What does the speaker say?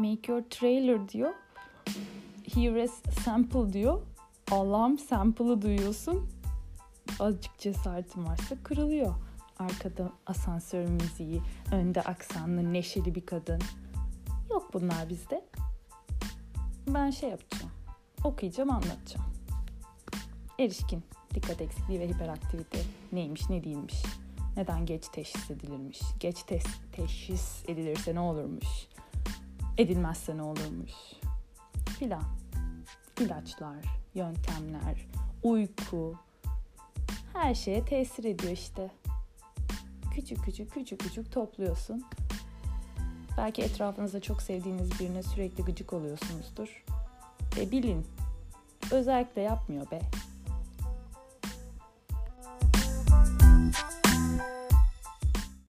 make your trailer diyor. Here is sample diyor. Allah'ım sample'ı duyuyorsun. Azıcık cesaretin varsa kırılıyor. Arkada asansör müziği, önde aksanlı neşeli bir kadın. Yok bunlar bizde. Ben şey yapacağım. Okuyacağım, anlatacağım. Erişkin, dikkat eksikliği ve hiperaktivite neymiş, ne değilmiş. Neden geç teşhis edilirmiş? Geç tes- teşhis edilirse ne olurmuş? Edilmezse ne olurmuş? Filan. İlaçlar, yöntemler, uyku her şeye tesir ediyor işte. Küçük küçük küçük küçük topluyorsun. Belki etrafınızda çok sevdiğiniz birine sürekli gıcık oluyorsunuzdur. Ve bilin özellikle yapmıyor be.